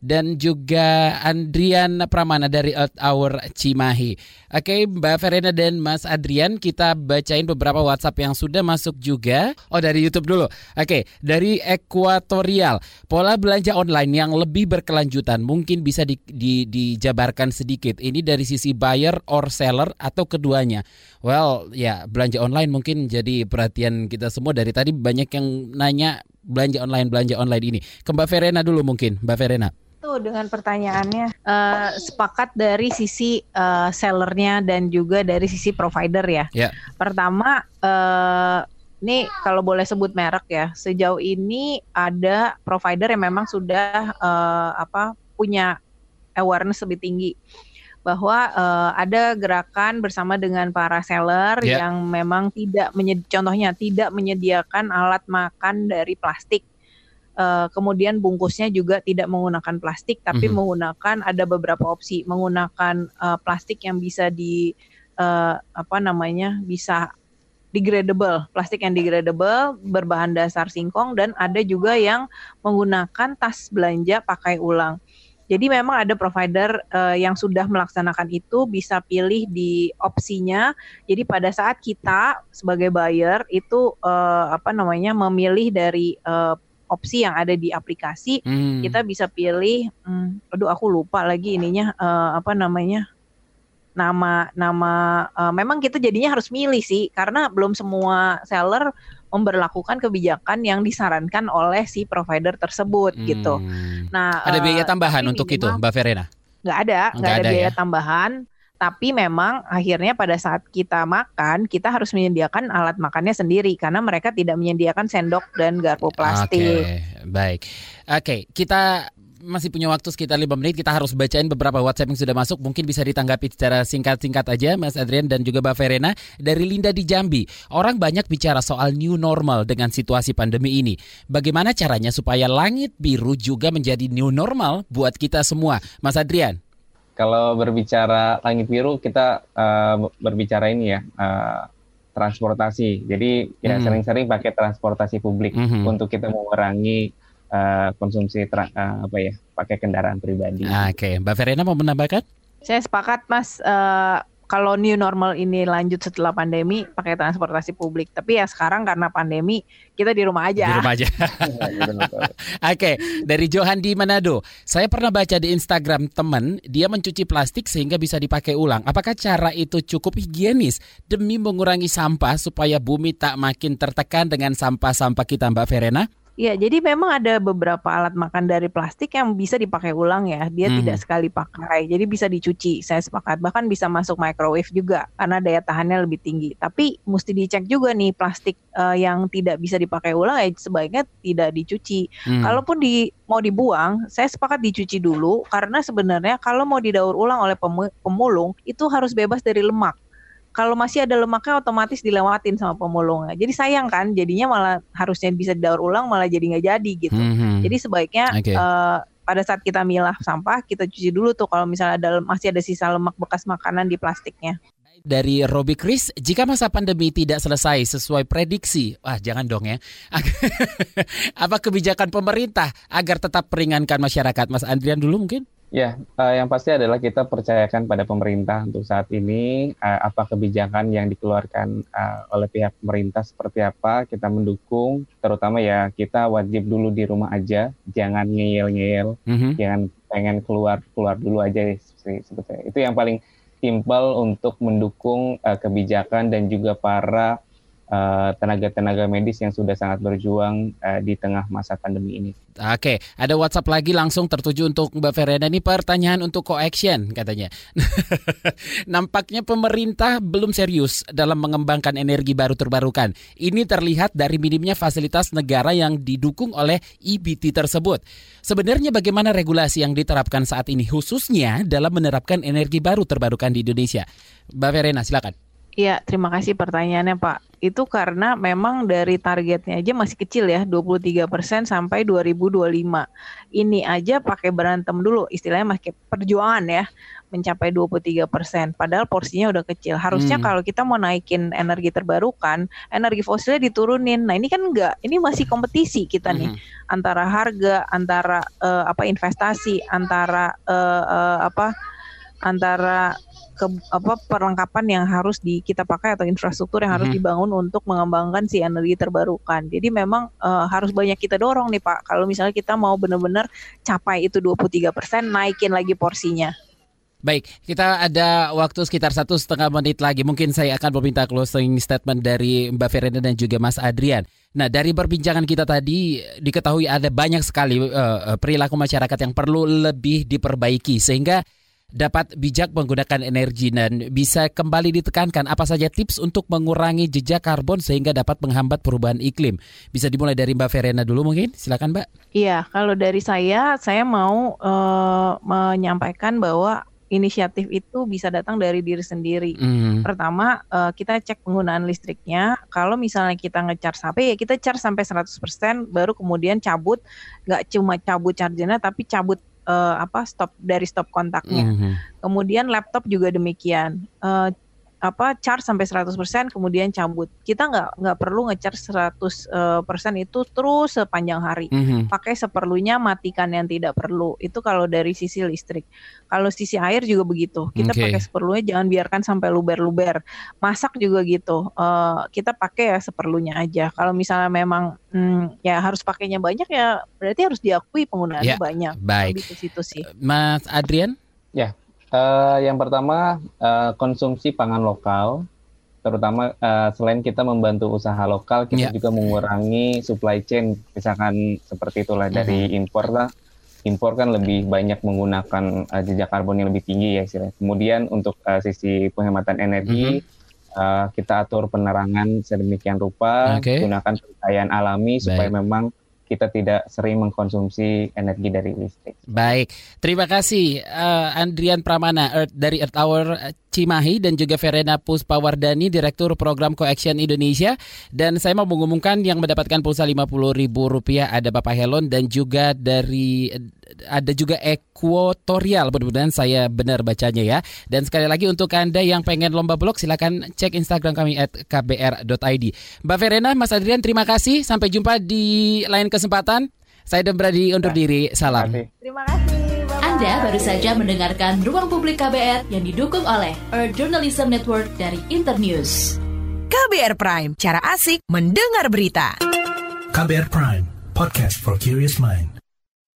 C: dan juga Andrian Pramana dari Earth Hour Cimahi. Oke, Mbak Verena dan Mas Adrian, kita bacain beberapa WhatsApp yang sudah masuk juga. Oh, dari YouTube dulu. Oke, dari Ekuatorial. Pola belanja online yang lebih berkelanjutan mungkin bisa di, di, dijabarkan sedikit. Ini dari sisi buyer or seller atau keduanya. Well, ya belanja online mungkin jadi perhatian kita semua dari tadi banyak yang nanya belanja online belanja online ini. Ke Mbak Verena dulu mungkin, Mbak Verena
D: tuh dengan pertanyaannya uh, sepakat dari sisi uh, sellernya dan juga dari sisi provider ya. Yeah. Pertama, uh, ini kalau boleh sebut merek ya, sejauh ini ada provider yang memang sudah uh, apa punya awareness lebih tinggi bahwa uh, ada gerakan bersama dengan para seller yeah. yang memang tidak contohnya tidak menyediakan alat makan dari plastik Uh, kemudian bungkusnya juga tidak menggunakan plastik, tapi mm -hmm. menggunakan ada beberapa opsi menggunakan uh, plastik yang bisa di uh, apa namanya bisa degradable, plastik yang degradable berbahan dasar singkong dan ada juga yang menggunakan tas belanja pakai ulang. Jadi memang ada provider uh, yang sudah melaksanakan itu bisa pilih di opsinya. Jadi pada saat kita sebagai buyer itu uh, apa namanya memilih dari uh, opsi yang ada di aplikasi hmm. kita bisa pilih hmm, aduh aku lupa lagi ininya uh, apa namanya nama nama uh, memang kita jadinya harus milih sih karena belum semua seller memberlakukan kebijakan yang disarankan oleh si provider tersebut gitu.
C: hmm. gitu. Nah, ada biaya tambahan untuk itu, Mbak Verena?
D: Nggak ada, nggak ada, ada biaya ya? tambahan tapi memang akhirnya pada saat kita makan, kita harus menyediakan alat makannya sendiri karena mereka tidak menyediakan sendok dan garpu plastik. Oke,
C: okay, baik. Oke, okay, kita masih punya waktu sekitar 5 menit. Kita harus bacain beberapa WhatsApp yang sudah masuk. Mungkin bisa ditanggapi secara singkat-singkat aja Mas Adrian dan juga Mbak Verena. Dari Linda di Jambi orang banyak bicara soal new normal dengan situasi pandemi ini. Bagaimana caranya supaya langit biru juga menjadi new normal buat kita semua? Mas Adrian
E: kalau berbicara langit biru kita uh, berbicara ini ya uh, transportasi. Jadi ya hmm. sering-sering pakai transportasi publik hmm. untuk kita mengurangi uh, konsumsi tra- uh, apa ya pakai kendaraan pribadi.
C: Oke, okay. Mbak Verena mau menambahkan?
D: Saya sepakat Mas. Uh, kalau new normal ini lanjut setelah pandemi pakai transportasi publik. Tapi ya sekarang karena pandemi kita di rumah aja.
C: Di rumah aja. Oke, okay. dari Johan di Manado. Saya pernah baca di Instagram teman, dia mencuci plastik sehingga bisa dipakai ulang. Apakah cara itu cukup higienis demi mengurangi sampah supaya bumi tak makin tertekan dengan sampah-sampah kita, Mbak Verena?
D: Iya, jadi memang ada beberapa alat makan dari plastik yang bisa dipakai ulang ya. Dia hmm. tidak sekali pakai, jadi bisa dicuci. Saya sepakat. Bahkan bisa masuk microwave juga karena daya tahannya lebih tinggi. Tapi mesti dicek juga nih plastik uh, yang tidak bisa dipakai ulang ya sebaiknya tidak dicuci. Hmm. Kalaupun di mau dibuang, saya sepakat dicuci dulu karena sebenarnya kalau mau didaur ulang oleh pemulung itu harus bebas dari lemak kalau masih ada lemaknya otomatis dilewatin sama pemulungnya. Jadi sayang kan, jadinya malah harusnya bisa didaur ulang malah jadi nggak jadi gitu. Mm-hmm. Jadi sebaiknya okay. uh, eh, pada saat kita milah sampah kita cuci dulu tuh kalau misalnya ada masih ada sisa lemak bekas makanan di plastiknya.
C: Dari Robi Chris, jika masa pandemi tidak selesai sesuai prediksi, wah jangan dong ya. Apa kebijakan pemerintah agar tetap peringankan masyarakat? Mas Andrian dulu mungkin?
E: Ya, uh, yang pasti adalah kita percayakan pada pemerintah untuk saat ini uh, apa kebijakan yang dikeluarkan uh, oleh pihak pemerintah seperti apa kita mendukung, terutama ya kita wajib dulu di rumah aja, jangan ngeyel-ngeyel, mm-hmm. jangan pengen keluar keluar dulu aja sebetulnya. Itu yang paling simpel untuk mendukung uh, kebijakan dan juga para tenaga-tenaga uh, medis yang sudah sangat berjuang uh, di tengah masa pandemi ini.
C: Oke, ada WhatsApp lagi langsung tertuju untuk Mbak Verena. Ini pertanyaan untuk co-action katanya. Nampaknya pemerintah belum serius dalam mengembangkan energi baru terbarukan. Ini terlihat dari minimnya fasilitas negara yang didukung oleh EBT tersebut. Sebenarnya bagaimana regulasi yang diterapkan saat ini khususnya dalam menerapkan energi baru terbarukan di Indonesia? Mbak Verena, silakan.
D: Iya, terima kasih pertanyaannya Pak. Itu karena memang dari targetnya aja masih kecil ya, 23% sampai 2025. Ini aja pakai berantem dulu, istilahnya pakai perjuangan ya. mencapai 23 persen. Padahal porsinya udah kecil. Harusnya hmm. kalau kita mau naikin energi terbarukan, energi fosilnya diturunin. Nah ini kan enggak. Ini masih kompetisi kita nih hmm. antara harga, antara uh, apa investasi, antara uh, uh, apa antara ke apa perlengkapan yang harus di kita pakai atau infrastruktur yang harus hmm. dibangun untuk mengembangkan si energi terbarukan. Jadi memang uh, harus banyak kita dorong nih Pak. Kalau misalnya kita mau benar-benar capai itu 23%, naikin lagi porsinya.
C: Baik, kita ada waktu sekitar satu setengah menit lagi. Mungkin saya akan meminta closing statement dari Mbak Verena dan juga Mas Adrian. Nah, dari perbincangan kita tadi diketahui ada banyak sekali uh, perilaku masyarakat yang perlu lebih diperbaiki sehingga dapat bijak menggunakan energi dan bisa kembali ditekankan apa saja tips untuk mengurangi jejak karbon sehingga dapat menghambat perubahan iklim. Bisa dimulai dari Mbak Verena dulu mungkin, silakan Mbak.
D: Iya, kalau dari saya, saya mau uh, menyampaikan bahwa inisiatif itu bisa datang dari diri sendiri. Mm. Pertama, uh, kita cek penggunaan listriknya. Kalau misalnya kita ngecharge HP, ya kita charge sampai 100%, baru kemudian cabut. Nggak cuma cabut chargernya, tapi cabut uh, apa stop dari stop kontaknya. Mm -hmm. Kemudian laptop juga demikian. Uh, apa charge sampai 100% kemudian cabut. Kita nggak nggak perlu ngecharge 100% persen itu terus sepanjang hari. Mm -hmm. Pakai seperlunya, matikan yang tidak perlu. Itu kalau dari sisi listrik. Kalau sisi air juga begitu. Kita okay. pakai seperlunya, jangan biarkan sampai luber-luber. Masak juga gitu. Uh, kita pakai ya seperlunya aja. Kalau misalnya memang hmm, ya harus pakainya banyak ya berarti harus diakui penggunaannya ya, banyak.
C: Baik.
D: Lebih situ sih.
C: Mas Adrian?
E: Ya, Uh, yang pertama uh, konsumsi pangan lokal, terutama uh, selain kita membantu usaha lokal, kita yeah. juga mengurangi supply chain, misalkan seperti itulah mm-hmm. dari impor lah. Impor kan lebih banyak menggunakan uh, jejak karbon yang lebih tinggi ya istilahnya. Kemudian untuk uh, sisi penghematan energi, mm-hmm. uh, kita atur penerangan sedemikian rupa, okay. gunakan pencahayaan alami supaya Baik. memang kita tidak sering mengkonsumsi energi dari listrik.
C: Baik, terima kasih uh, Andrian Pramana Earth, dari Earth Hour Cimahi dan juga Verena Puspawardani, Direktur Program Coaction Indonesia. Dan saya mau mengumumkan yang mendapatkan pulsa Rp50.000 ada Bapak Helon dan juga dari ada juga Equatorial. Mudah-mudahan saya benar bacanya ya. Dan sekali lagi untuk Anda yang pengen lomba blog silakan cek Instagram kami at kbr.id. Mbak Verena, Mas Adrian terima kasih. Sampai jumpa di lain kesempatan. Saya dan Brady undur diri. Salam.
D: Terima kasih.
B: Anda baru saja mendengarkan Ruang Publik KBR yang didukung oleh Earth Journalism Network dari Internews.
G: KBR Prime, cara asik mendengar berita.
H: KBR Prime, podcast for curious mind.